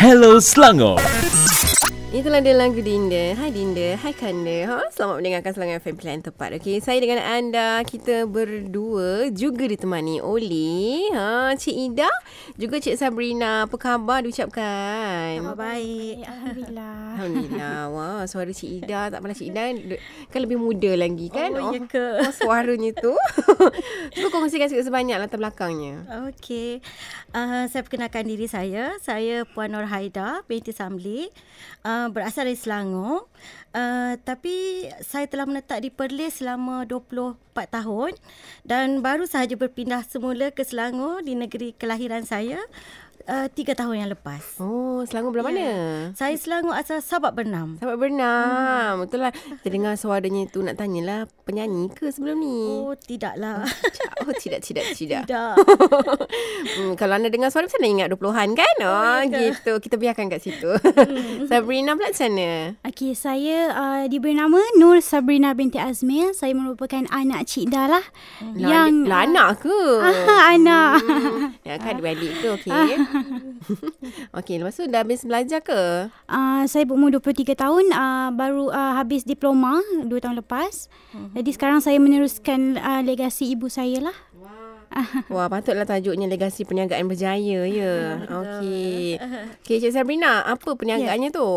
Hello Selangor. Itulah dia lagu Dinda. Hai Dinda. Hai Kanda. Ha? Selamat mendengarkan Selangor FM Pilihan Tepat. Okey, saya dengan anda, kita berdua juga ditemani oleh ha, Cik Ida, juga Cik Sabrina. Apa khabar diucapkan? Oh, baik. Alhamdulillah. Alhamdulillah. Wah, suara Cik Ida. Tak pernah Cik Ida kan lebih muda lagi kan? Oh, ya ke? Oh, suaranya tu. Cuba kongsikan sikit sebanyak latar belakangnya. Okey. Uh, saya perkenalkan diri saya. Saya Puan Nur Haida binti Samli. Uh, berasal dari Selangor. Uh, tapi saya telah menetap di Perlis selama 24 tahun dan baru sahaja berpindah semula ke Selangor di negeri kelahiran saya uh, 3 tahun yang lepas. Oh, Selangor belah mana? Saya Selangor asal Sabak Bernam. Sahabat bernam. Hmm. Betul lah. Kita dengar suaranya tu nak tanyalah penyanyi ke sebelum ni? Oh, tidaklah. Oh, tidak, tidak, tidak. Tidak. hmm, kalau anda dengar suara, mesti ingat 20-an kan? Oh, oh gitu. Kita biarkan kat situ. Sabrina pula macam mana? Okey, saya uh, diberi nama Nur Sabrina binti Azmil. Saya merupakan anak Cik Dah lah. Yang... Lah anak ke? Ah, anak. Hmm. Ya kan, balik tu. Okey. Okey, lepas tu dah habis belajar ke? Uh, saya berumur 23 tahun. Uh, baru uh, habis diploma 2 tahun lepas. Jadi sekarang saya meneruskan uh, legasi ibu saya lah. Wah, patutlah tajuknya legasi perniagaan berjaya, ya. Okey. Okey, Cik Sabrina, apa perniagaannya tu?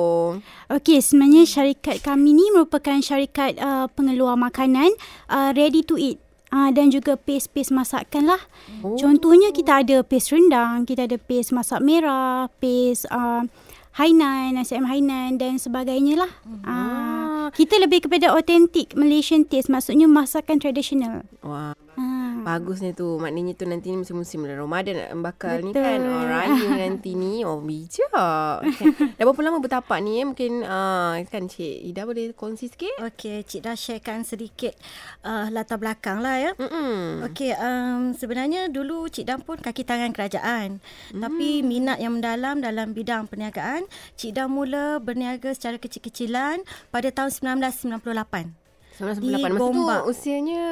Okey, sebenarnya syarikat kami ni merupakan syarikat uh, pengeluar makanan uh, ready to eat. Uh, dan juga paste-paste masakan lah. Oh. Contohnya kita ada paste rendang, kita ada paste masak merah, paste uh, Hainan, nasi ayam Hainan dan sebagainya lah. Uh, kita lebih kepada authentic Malaysian taste, maksudnya masakan tradisional. Wah, Uh, bagusnya tu. Maknanya tu nanti ni musim-musim Ramadan nak bakal ni kan. Oh, raya nanti ni. Oh, bijak. Okay. Dah berapa lama bertapak ni eh? Mungkin uh, kan Cik Ida boleh kongsi sikit? Okey, Cik dah sharekan sedikit uh, latar belakang lah ya. Mm-mm. Okey, um, sebenarnya dulu Cik Dam pun kaki tangan kerajaan. Hmm. Tapi minat yang mendalam dalam bidang perniagaan, Cik Dam mula berniaga secara kecil-kecilan pada tahun 1998. 1998. Di Masa tu Gombak. usianya,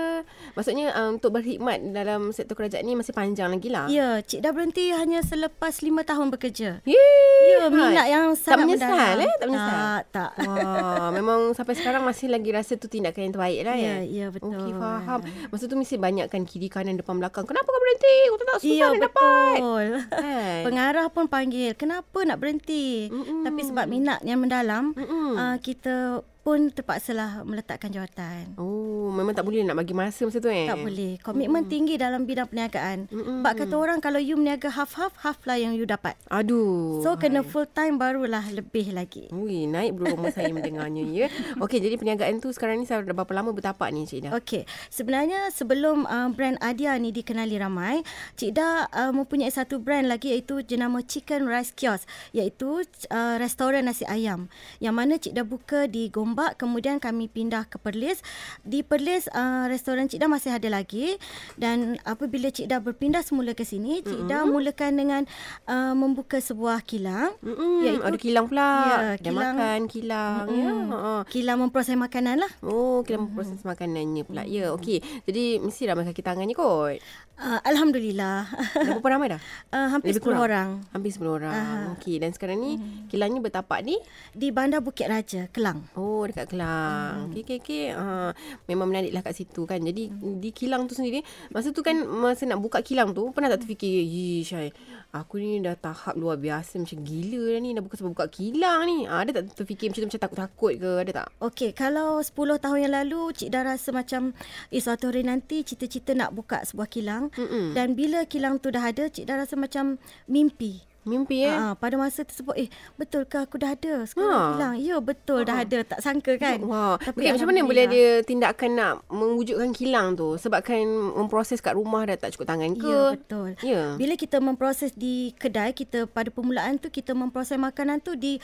maksudnya um, untuk berkhidmat dalam sektor kerajaan ni masih panjang lagi lah. Ya, Cik dah berhenti hanya selepas lima tahun bekerja. Yeay, Ya, minat yang sangat menyesal, mendalam. eh? Tak menyesal? Tak, tak. Wah, memang sampai sekarang masih lagi rasa tu tindakan yang terbaik lah Ya, ya. ya, betul. Okey, faham. Masa tu mesti banyakkan kiri kanan depan belakang. Kenapa kau berhenti? Kau tak susah Ya, nak dapat. betul. Kan? Pengarah pun panggil, kenapa nak berhenti? Mm-mm. Tapi sebab minat yang mendalam, Mm-mm. uh, kita pun terpaksalah meletakkan jawatan. Oh, memang tak boleh nak bagi masa masa tu eh? Tak boleh. Komitmen tinggi dalam bidang perniagaan. Mm-mm. Sebab kata orang kalau you berniaga half-half, half lah yang you dapat. Aduh. So kena full time barulah lebih lagi. Ui, naik bulu rumah saya mendengarnya ya. Okey, jadi perniagaan tu sekarang ni dah berapa lama bertapak ni Cik Ida? Okey, sebenarnya sebelum uh, brand Adia ni dikenali ramai, Cik Da uh, mempunyai satu brand lagi iaitu jenama Chicken Rice Kiosk, iaitu uh, restoran nasi ayam. Yang mana Cik Da buka di Gombak, kemudian kami pindah ke Perlis. Di Perlis uh, restoran Cik Da masih ada lagi dan apabila Cik Da berpindah semula ke sini, Cik Da mulakan dengan uh, membuka sebuah kilang. Mm-mm, Iaitu- ada kilang pula. Ya, kilang. makan, kilang. Ya. Ha. Kilang memproses makanan lah. Oh, kilang proses makanannya pula. Ya, okey. Jadi mesti ramai kaki tangannya kot. Uh, Alhamdulillah. Dah berapa ramai dah? uh, hampir Lebih 10 kurang? orang. Hampir 10 orang. Okey, dan sekarang ni kilangnya bertapak ni Di Bandar Bukit Raja, Kelang. Oh dekat Kelang. Okey okey okey. Uh, memang menariklah kat situ kan. Jadi di kilang tu sendiri, masa tu kan masa nak buka kilang tu pernah tak terfikir, "Yi Syai, aku ni dah tahap luar biasa macam gila dah ni dah buka sebab buka kilang ni." Ah, ada tak terfikir macam tu macam takut-takut ke? Ada tak? Okey, kalau 10 tahun yang lalu Cik dah rasa macam eh suatu hari nanti cita-cita nak buka sebuah kilang Mm-mm. dan bila kilang tu dah ada Cik dah rasa macam mimpi. Mimpi eh. Ha, pada masa tersebut eh betul ke aku dah ada sekarang Ha. kilang. Ya betul dah ada tak sangka kan. Wah, Tapi okay, macam mana boleh dia tindakan nak mewujudkan kilang tu? Sebabkan memproses kat rumah dah tak cukup tangan ke? Ya betul. Ya. Bila kita memproses di kedai kita pada permulaan tu kita memproses makanan tu di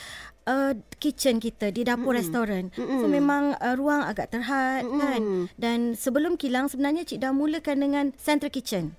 uh, kitchen kita di dapur mm restoran. Mm-mm. So memang uh, ruang agak terhad Mm-mm. kan. Dan sebelum kilang sebenarnya cik dah mulakan dengan central kitchen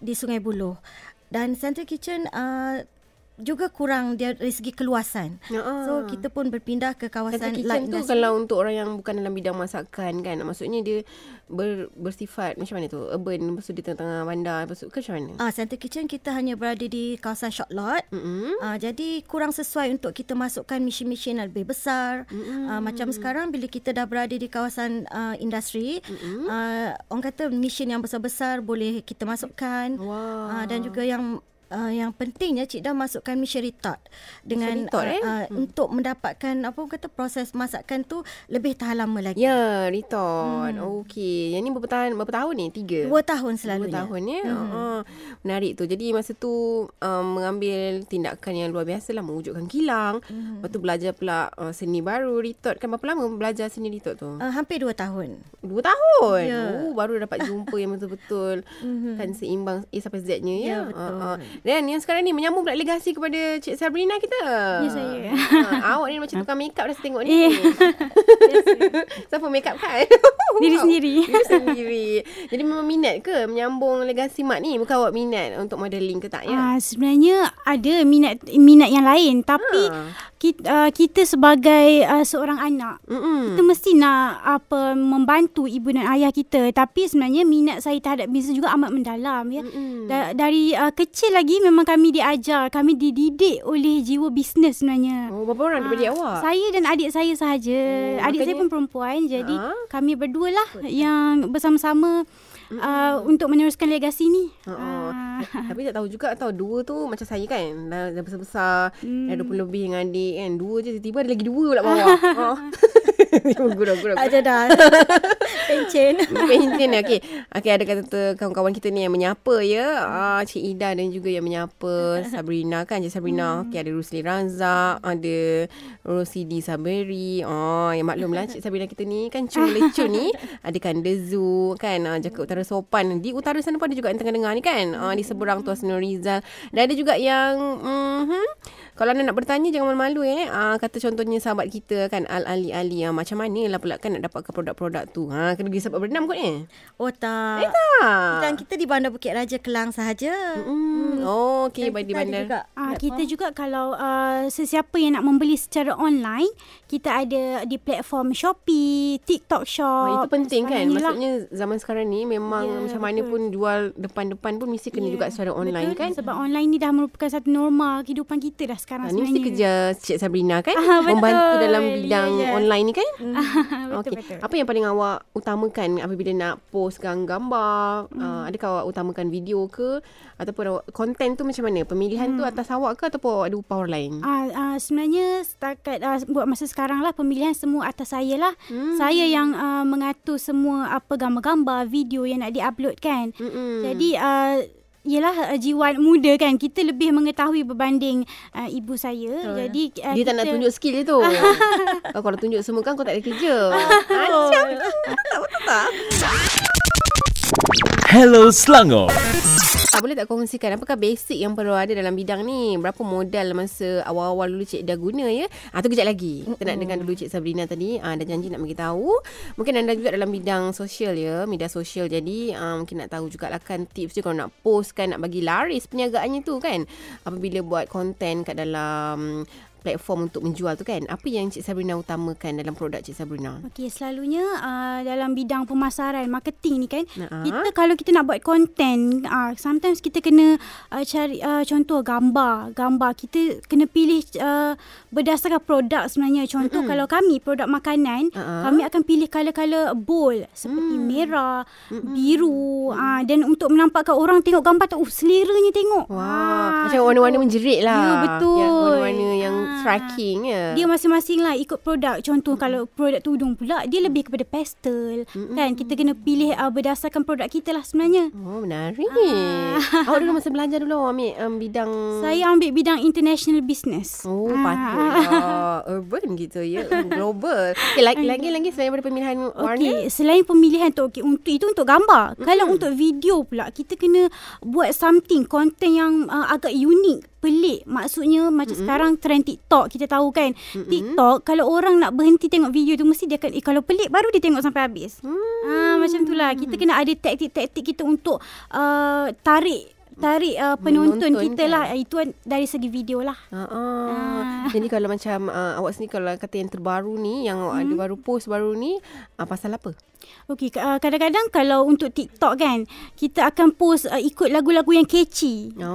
di Sungai Buloh. Dan central kitchen uh, juga kurang dia dari segi keluasan. Ha-ha. So kita pun berpindah ke kawasan kitchen light tu kalau untuk orang yang bukan dalam bidang masakan kan. Maksudnya dia ber, bersifat macam mana tu? Urban, lepas tu di tengah-tengah bandar, lepas tu ke macam mana? Ah, Central Kitchen kita hanya berada di kawasan short lot. Mm-mm. Ah, jadi kurang sesuai untuk kita masukkan mesin-mesin yang lebih besar. Mm-mm. Ah, macam sekarang bila kita dah berada di kawasan ah, industri, ah, orang kata mesin yang besar-besar boleh kita masukkan. Wah. Ah, dan juga yang Uh, yang pentingnya Cik Dah masukkan mesin retort dengan retort, eh? uh, hmm. untuk mendapatkan apa orang kata proses masakan tu lebih tahan lama lagi. Ya, retort. Hmm. Okey. Yang ni berapa tahun, berapa tahun ni? Tiga? Dua tahun Dua selalunya. tahun ya. Hmm. Uh, menarik tu. Jadi masa tu um, mengambil tindakan yang luar biasa lah mewujudkan kilang. Hmm. Lepas tu belajar pula uh, seni baru retort. Kan berapa lama belajar seni retort tu? Uh, hampir dua tahun. Dua tahun. Ya. Oh, baru dapat jumpa yang betul-betul kan seimbang A sampai Z-nya ya. Ya, betul. Uh, uh. Dan yang sekarang ni menyambung pula legasi kepada Cik Sabrina kita. Ya, saya. Uh, awak ni macam tukang make up dah saya tengok ni. Eh. Siapa make up kan? Diri sendiri. Diri sendiri. Jadi memang minat ke menyambung legasi mak ni? Bukan awak minat untuk modeling ke tak ya? Ah, sebenarnya ada minat minat yang lain tapi Ah. kita, uh, kita sebagai uh, seorang anak Mm-mm. kita mesti nak apa membantu ibu dan ayah kita tapi sebenarnya minat saya terhadap bisnes juga amat mendalam ya. Mm-mm. Da- dari uh, kecil lagi memang kami diajar, kami dididik oleh jiwa bisnes sebenarnya. Oh, berapa orang daripada Ah, awak? Saya dan adik saya sahaja. Oh, adik saya makanya- pun perempuan. Jadi Ah. kami berdua lah yang bersama-sama uh, untuk meneruskan legasi ni. Ha. Tapi tak tahu juga tahu dua tu macam saya kan dah, dah besar-besar hmm. dah 20 lebih dengan adik kan dua je tiba-tiba ada lagi dua pula bawah ha. gurau gurau Aja dah. Pencen. Pencen okay. okay ada kata kawan-kawan kita ni yang menyapa ya. Ah, Cik Ida dan juga yang menyapa. Sabrina kan Cik Sabrina. Okay, ada Rusli Razak ada Rosidi Saberi. Oh, yang maklum lah Cik Sabrina kita ni kan cun lecun ni. Ada Kanda Zoo kan ah, Jakarta Utara Sopan. Di utara sana pun ada juga yang tengah dengar ni kan. Ah, di seberang Tuas Nur Rizal. Dan ada juga yang mm-hmm, kalau anda nak bertanya jangan malu-malu eh. Ah kata contohnya sahabat kita kan Al Ali Ali ah, macam mana lah pula kan nak dapatkan produk-produk tu. Ha kena pergi sahabat berenam kot ni. Oh tak. Ah. Dan kita di Bandar Bukit Raja Kelang sahaja. Hmm. Oh okey baik di bandar. juga Ah, platform. kita juga kalau uh, sesiapa yang nak membeli secara online, kita ada di platform Shopee, TikTok Shop. Oh, itu penting kan. sebagainya lah. Maksudnya zaman sekarang ni memang Ya, macam mana betul. pun jual depan-depan pun mesti kena Ya, juga secara online betul. kan. Sebab online ni dah merupakan satu norma kehidupan kita dah sekarang Ha, ni mesti sebenarnya. kerja Cik Sabrina kan Ah, betul. membantu dalam bidang Ya, ya. online ni kan. betul, Okey. betul. Apa yang paling awak utamakan apabila nak postkan gambar? Hmm. Uh, adakah awak utamakan video ke ataupun awak konten tu macam mana? Pemilihan hmm. tu atas awak ke ataupun awak ada upah orang lain? Ah, ah, sebenarnya setakat ah, buat masa sekarang lah pemilihan semua atas saya lah. Hmm. Saya yang ah, mengatur semua apa gambar-gambar, video yang nak diupload kan. Mm-mm. Jadi uh, Yelah uh, jiwa anak muda kan Kita lebih mengetahui berbanding uh, ibu saya Betul. Jadi uh, dia tak kita, nak tunjuk skill dia tu. kau kalau tunjuk semua kan kau tak ada kerja. Macam. Tak betul tak? Hello Selangor. Ah, boleh tak kongsikan apakah basic yang perlu ada dalam bidang ni? Berapa modal masa awal-awal dulu cik dah guna ya? Ah tu kejap lagi. Kita nak dengar dulu cik Sabrina tadi. Ah dah janji nak bagi tahu. Mungkin anda juga dalam bidang sosial ya, media sosial. Jadi ah, mungkin nak tahu jugalah kan tips dia kalau nak post kan nak bagi laris perniagaannya tu kan. Apabila buat konten kat dalam platform untuk menjual tu kan. Apa yang cik Sabrina utamakan dalam produk cik Sabrina? Okey, selalunya uh, dalam bidang pemasaran, marketing ni kan, Nah, kita kalau kita nak buat konten, uh, sometimes kita kena uh, cari uh, contoh gambar, gambar kita kena pilih uh, berdasarkan produk sebenarnya. Contoh mm-hmm. kalau kami produk makanan, uh-huh. kami akan pilih color-color bold seperti mm. merah, mm-hmm. biru uh, dan untuk menampakkan orang tengok gambar tu, oh seleranya tengok. Wah, Ah, macam warna-warna menjerit lah. Ya, betul. Yang warna-warna yang Ah. Striking ya. Dia masing-masing lah ikut produk. Contoh kalau produk tudung pula, dia lebih kepada pastel. Mm-mm. Kan kita kena pilih uh, berdasarkan produk kita lah sebenarnya. Oh, menarik. Awak dulu masa belajar dulu ambil um, bidang... Saya ambil bidang international business. Oh, Ah. patutlah. Urban gitu ya. Global. Okay, lagi, lagi, lagi selain daripada pemilihan warna. Okey, selain pemilihan tu, okay, untuk itu untuk gambar. Mm. Kalau untuk video pula, kita kena buat something, konten yang uh, agak unik, pelik. Maksudnya macam mm-hmm. sekarang trend TikTok, kita tahu kan. Mm-hmm. TikTok, kalau orang nak berhenti tengok video tu, mesti dia akan, eh kalau pelik, baru dia tengok sampai habis. Hmm. Ah, macam itulah. Kita kena ada taktik-taktik kita untuk uh, tarik tarik uh, penonton, Menonton kita kan? lah. Itu dari segi video lah. Ha ah. Jadi kalau macam uh, awak sendiri kalau kata yang terbaru ni yang awak Hmm. ada baru post baru ni uh, pasal apa? Okey, uh, kadang-kadang kalau untuk TikTok kan, kita akan post uh, ikut lagu-lagu yang catchy. Oh,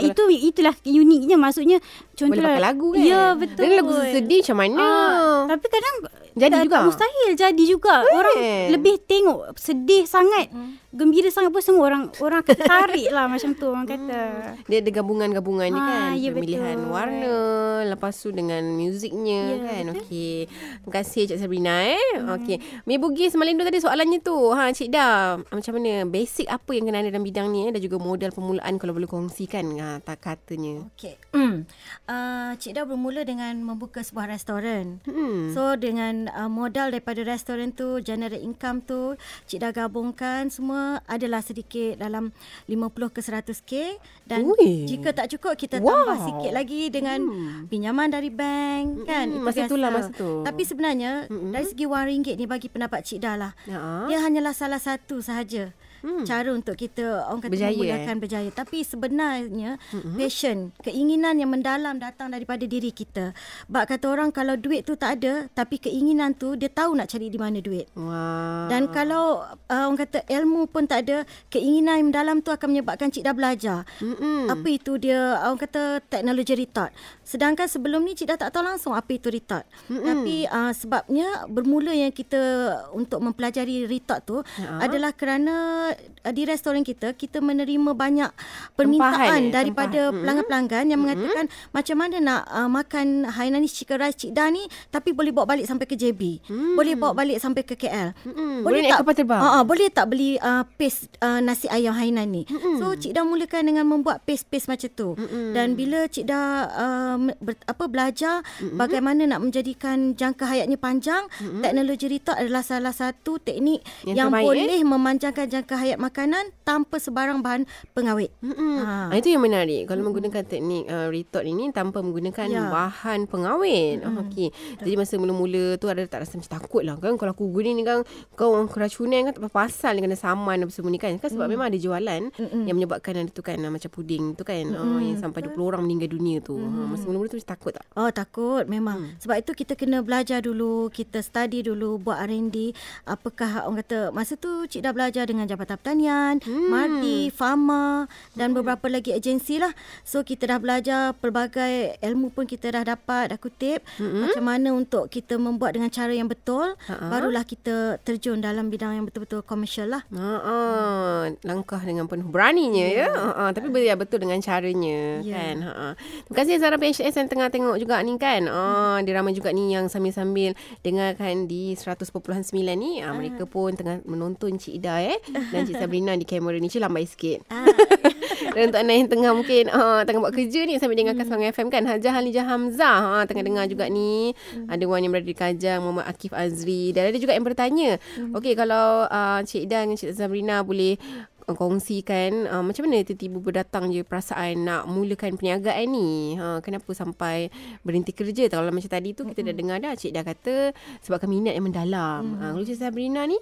Ah, itu itulah uniknya maksudnya Boleh contohlah pakai lagu kan? Ya, betul. Dan lagu sedih macam mana? Ah, tapi kadang Jadi tak, juga? tak mustahil jadi juga. Orang lebih tengok sedih sangat, gembira sangat pun semua orang orang akan tertarik lah macam tu orang kata. Dia ada gabungan-gabungan ni Ah, kan ya, Pemilihan betul. warna Lepas tu dengan muziknya Ya, kan. Okey Terima kasih Cik Sabrina eh Okey Mi Bugis Semalindu tadi soalannya tu ha, Cik Da Macam mana Basic apa yang kena ada dalam bidang ni eh? Dan juga modal permulaan Kalau boleh kongsikan ha, tak katanya Okey. Hmm. Uh, Cik Dah bermula dengan membuka sebuah restoran. Hmm. So dengan uh, modal daripada restoran tu, generate income tu, Cik Dah gabungkan semua adalah sedikit dalam 50 ke 100k dan Ui. jika tak cukup kita Wow. tambah sikit lagi dengan pinjaman dari bank kan. Hmm, Itu masa biasa. itulah, masa tu. Tapi sebenarnya dari segi wang ringgit ni bagi pendapat Cik Dah lah. Ha. Dia hanyalah salah satu sahaja. Hmm. cara untuk kita orang kata Berjaya, memulakan eh? berjaya tapi sebenarnya mm-hmm. passion keinginan yang mendalam datang daripada diri kita bak kata orang kalau duit tu tak ada tapi keinginan tu dia tahu nak cari di mana duit Wah. dan kalau uh, orang kata ilmu pun tak ada keinginan yang mendalam tu akan menyebabkan cik dah belajar Mm-mm. apa itu dia orang kata teknologi retard sedangkan sebelum ni cik dah tak tahu langsung apa itu retard Mm-mm. tapi uh, sebabnya bermula yang kita untuk mempelajari retard tu Ya. adalah kerana uh, di restoran kita kita menerima banyak Tempahan, permintaan eh? daripada Tempah. Mm-mm. pelanggan-pelanggan yang mengatakan macam mana nak uh, makan Hainanese chicken rice Cik Dah ni tapi boleh bawa balik sampai ke JB boleh bawa balik sampai ke KL Mm-mm. Boleh naik kapal terbang? Ah, ah, boleh tak beli uh, paste uh, nasi ayam Hainan ni so Cik Dah mulakan dengan membuat paste-paste macam tu dan bila Cik Dah uh, ber, apa belajar bagaimana nak menjadikan jangka hayatnya panjang teknologi retard adalah salah satu teknik Yang yang, terbaik, boleh memanjangkan jangka hayat makanan tanpa sebarang bahan pengawet Mm-mm. Ha. Ha. Itu yang menarik. Kalau menggunakan teknik uh, retort ini tanpa menggunakan Ya. bahan pengawet. Mm. Okey. Jadi masa mula-mula tu ada tak rasa macam takut lah kan. Kalau aku guna ni kan kau orang keracunan kan tak pasal ni kena saman apa semua ni kan. Kan sebab Mm. memang ada jualan yang menyebabkan ada tu kan uh, macam puding tu kan. Uh, yang sampai 20 orang meninggal dunia tu. Ha, masa mula-mula tu macam takut tak? Oh takut memang. Hmm. Sebab itu kita kena belajar dulu, kita study dulu buat R&D. Apakah orang kata masa tu cik dah belajar dengan Jabatan Pertanian, hmm. Mardi, Fama dan beberapa lagi agensi lah. So kita dah belajar pelbagai ilmu pun kita dah dapat, dah kutip hmm. macam mana untuk kita membuat dengan cara yang betul. Ha-ha. Barulah kita terjun dalam bidang yang betul-betul komersial lah. Ha, ah, langkah dengan penuh beraninya ya. Ha, ah, tapi betul betul dengan caranya Ya. kan. Ah. Terima kasih Zara PHS yang tengah tengok juga ni kan. Ah, dia ramai juga ni yang sambil-sambil dengarkan di 100.9 ni. Ah, mereka pun tengah menonton Cik Ida eh dan Cik Sabrina di kamera ni. Cik lambai sikit. Ah. Dan untuk anda yang tengah mungkin uh, tengah buat kerja ni sambil dengarkan Semangat FM kan. Hajah Halijah Hamzah ha, tengah dengar juga ni. Ada orang yang berada di Kajang, Muhammad Akif Azri. Dan ada juga yang bertanya. Okey kalau uh, Cik Dan dengan Cik Sabrina boleh kongsikan uh, macam mana tiba-tiba berdatang je perasaan nak mulakan perniagaan ni. Ha, kenapa sampai berhenti kerja? Kalau macam tadi tu kita dah dengar dah Cik dah kata sebabkan minat yang mendalam. Ha, kalau Cik Sabrina ni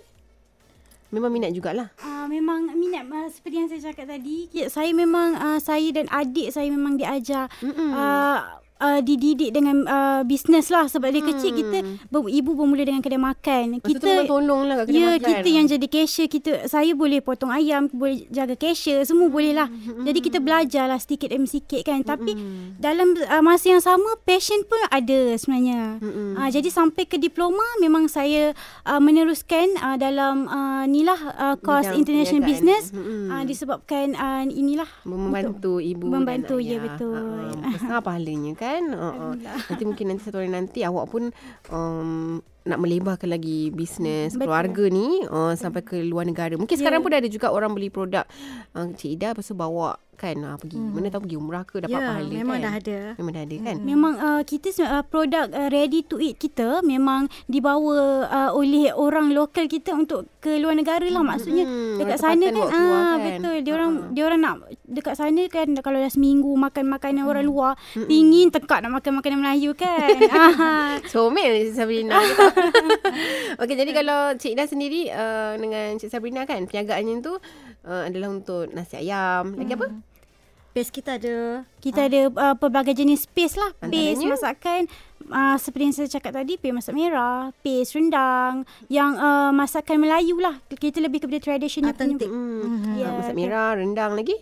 memang minat jugalah. Uh, memang minat uh, seperti yang saya cakap tadi. Ya, Saya memang uh, saya dan adik saya memang diajar uh, uh, dididik dengan uh, bisnes lah sebab dari kecil kita ber, ibu bermula dengan kedai makan. Masa kita tolong lah kat kedai Ya, makan. kita yang jadi cashier, kita saya boleh potong ayam, boleh jaga cashier, semua boleh lah. Jadi kita belajar lah sedikit demi sedikit kan. Tapi dalam uh, masa yang sama passion pun ada sebenarnya. Uh, jadi sampai ke diploma memang saya uh, meneruskan uh, dalam uh, ni lah uh, course Bidang international perniagaan. business uh, disebabkan uh, inilah membantu ibu membantu, dan ya, ayah. betul. Uh, besar pahalanya kan. Uh, uh. Nanti mungkin nanti satu hari nanti awak pun um, nak melebarkan lagi bisnes Betul. keluarga ni uh, sampai ke luar negara. Mungkin Ya. sekarang pun dah ada juga orang beli produk uh, Cik Ida lepas tu bawa kan? Uh, pergi mana tahu pergi umrah ke dapat Ya, pahala memang kan. dah ada. Memang dah ada kan. Memang uh, kita uh, produk uh, ready to eat kita memang dibawa uh, oleh orang lokal kita untuk ke luar negara lah maksudnya. Hmm, dekat orang sana kan? ah kan. betul. Dia orang dia orang nak dekat sana kan kalau dah seminggu makan makanan orang luar pingin tekak nak makan makanan Melayu kan? Ah. Comel Sabrina. Okey jadi kalau Cik Ida sendiri uh, Dengan Cik Sabrina kan Perniagaannya tu uh, Adalah untuk nasi ayam. Lagi apa? Paste kita ada Kita ada uh, pelbagai jenis paste lah. Paste masakan uh, seperti yang saya cakap tadi, paste masak merah, paste rendang, yang uh, masakan Melayu lah. Kita lebih kepada traditional punya. Autentik. Hmm. Ya, Yeah, masak ada. merah, rendang lagi.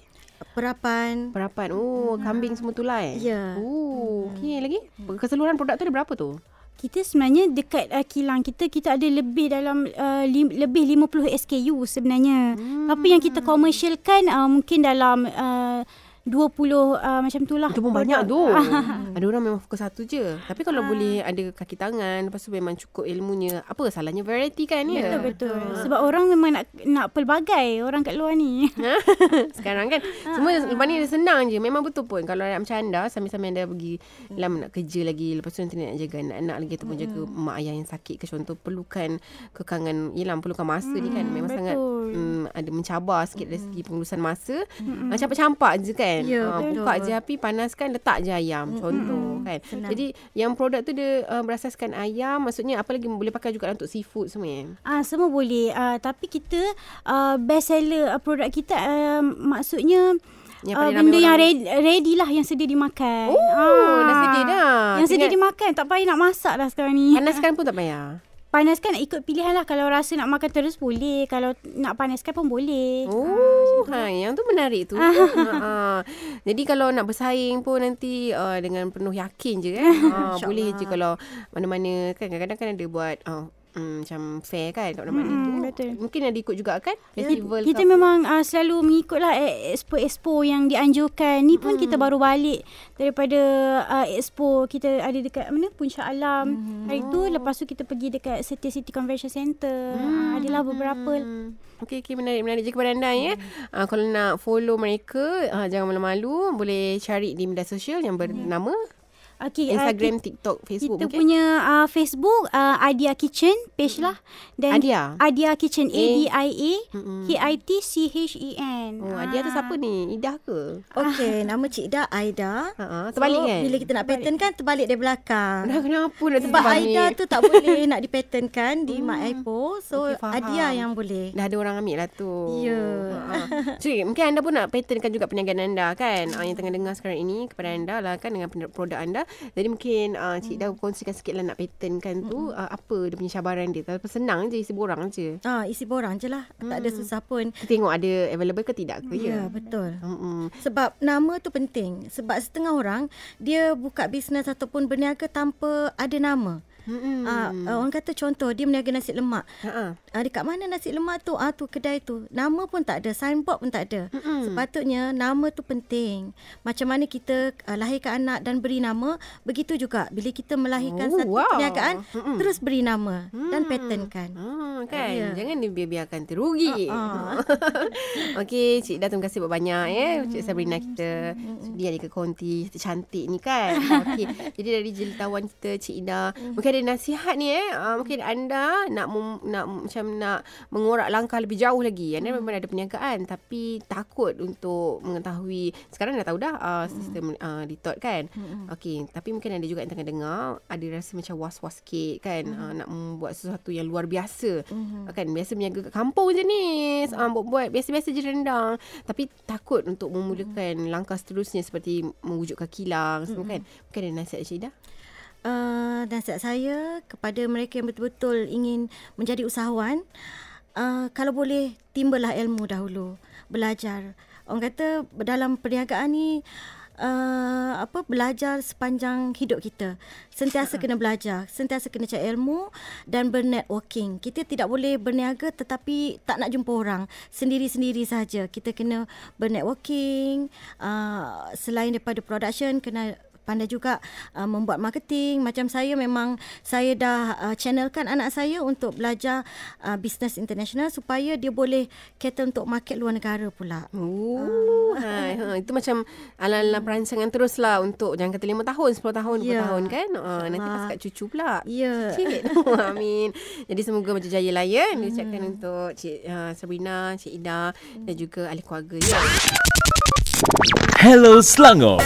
perapan. Perapan. Oh, kambing semua tu lah eh. Ya. Oh, okey lagi. Keseluruhan produk tu ada berapa tu? Kita sebenarnya dekat uh, kilang kita kita ada lebih dalam uh, lim, lebih 50 SKU sebenarnya. Hmm. Tapi yang kita komersialkan uh, mungkin dalam uh, 20 uh, macam tu lah. Itu pun banyak tu. ada orang memang fokus satu je. Tapi kalau boleh ada kaki tangan, lepas tu memang cukup ilmunya. Apa salahnya variety kan ya? Betul betul. Sebab orang memang nak nak pelbagai orang kat luar ni. Sekarang kan Semua lepas ni dia senang je Memang betul pun Kalau nak macam anda Sambil-sambil anda pergi Dalam nak kerja lagi Lepas tu nanti nak jaga anak-anak lagi Ataupun jaga mak ayah yang sakit ke Contoh perlukan Kekangan Yelah perlukan masa ni kan Memang betul. sangat mm, Ada mencabar sikit Dari segi pengurusan masa mm Campak-campak je kan Ya, Ah, betul. Buka je api Panaskan Letak je ayam Contoh kan Jadi yang produk tu dia uh, Berasaskan ayam Maksudnya apa lagi Boleh pakai juga untuk seafood semua ya? Ah semua boleh. Ah tapi kita uh, best seller uh, produk kita uh, maksudnya Yang uh, benda yang ready, ready lah yang sedia dimakan. Oh, dah sedia dah. Yang sedia Tinggal- dimakan tak payah nak masak dah sekarang ni. Panaskan pun tak payah Panaskan ikut pilihan lah. Kalau rasa nak makan terus boleh. Kalau nak panaskan pun boleh. Oh, ha, yang tu menarik tu. ha, ha. Jadi kalau nak bersaing pun nanti uh, dengan penuh yakin je kan. Ha, boleh je kalau mana-mana kan kadang-kadang kan ada buat uh, mm, macam fair kan kat mana-mana Mm, tu. betul. Mungkin ada ikut juga kan festival Kita apa. memang uh, selalu mengikut lah expo-expo yang dianjurkan. Ni pun kita baru balik daripada uh, expo kita ada dekat mana Puncak Alam. Hari tu lepas tu kita pergi dekat Setia City Convention Center. Uh, adalah beberapa Hmm. Okey okey menarik menarik je kepada anda ya. Uh, kalau nak follow mereka uh, jangan malu-malu boleh cari di media sosial yang bernama Okay, uh, Instagram, TikTok, Facebook Kita mungkin. punya uh, Facebook uh, Adia Kitchen page lah. Dan Adia? Adia Kitchen A D I A Mm-mm. K I T C H E N. Oh, Adia tu siapa ni? Idah ke? Okey, nama Cik Ida Aida. Ha ah, terbalik so, kan? Bila kita nak pattern kan terbalik dari belakang. Dah kenapa nak Sebab terbalik? Aida tu tak boleh nak dipatternkan di Mak Aipo. So faham. Adia yang boleh. Dah ada orang ambil lah tu. Ya. Ha. Cik, mungkin anda pun nak patternkan juga perniagaan anda kan. Uh, yang tengah dengar sekarang ini kepada anda lah kan dengan produk anda. Jadi mungkin uh, Cik dah kongsikan sikit lah nak patternkan tu. Uh, apa dia punya cabaran dia. Tapi senang je isi borang je. Ah, isi borang je lah. Tak ada susah pun. Kita tengok ada available ke tidak ke Ya, ya. betul. Hmm. Sebab nama tu penting. Sebab setengah orang dia buka bisnes ataupun berniaga tanpa ada nama. Hmm. Ah, orang kata contoh dia berniaga nasi lemak. Ha Ah, dekat mana nasi lemak tu? Ah tu kedai tu. Nama pun tak ada, signboard pun tak ada. Mm-mm. Sepatutnya nama tu penting. Macam mana kita uh, lahirkan anak dan beri nama, begitu juga bila kita melahirkan Oh, satu wow. perniagaan, Mm-mm. terus beri nama dan patternkan. Ah, kan Ya. Jangan dibiarkan terugi Ah, Okey Cik Dah terima kasih banyak ya Cik Sabrina kita Sudi ada ke konti Cantik ni kan Okey Jadi dari jelitawan kita Cik Ida Mungkin ada nasihat ni eh. Uh, Mungkin anda Nak mem, nak macam nak Mengorak langkah lebih jauh lagi Anda memang ada perniagaan Tapi takut untuk Mengetahui. Sekarang dah tahu dah uh, Sistem uh, Ditot kan? Okey Tapi mungkin ada juga yang tengah dengar Ada rasa macam was-was sikit kan? Uh, Nak membuat sesuatu yang luar biasa. Kan? Biasa berniaga kat kampung je ni uh, Buat-buat biasa-biasa je rendang. Tapi takut untuk memulakan langkah seterusnya Seperti mewujudkan kilang semua kan? Mungkin ada nasihat Ida uh, nasihat saya kepada mereka yang betul-betul ingin menjadi usahawan, uh, kalau boleh timbalah ilmu dahulu, belajar. Orang kata dalam perniagaan ni uh, apa belajar sepanjang hidup kita. Sentiasa kena belajar, sentiasa kena cari ilmu dan bernetworking. Kita tidak boleh berniaga tetapi tak nak jumpa orang. Sendiri-sendiri saja. Kita kena bernetworking. Uh, selain daripada production kena pandai juga uh, membuat marketing. Macam saya memang saya dah uh, channelkan anak saya untuk belajar uh, business international supaya dia boleh cater untuk market luar negara pula. Oh, hai, ha, itu macam ala-ala perancangan terus lah untuk jangan kata 5 tahun, 10 tahun, 20 Ya. tahun kan. Uh, nanti pas Ah. kat cucu pula. Ya. Cik. Amin. Jadi semoga berjaya lah ya. Diucapkan untuk Cik uh, Sabrina, Cik Ida dan juga ahli keluarga ya. Hello Selangor.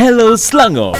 Hello Selangor.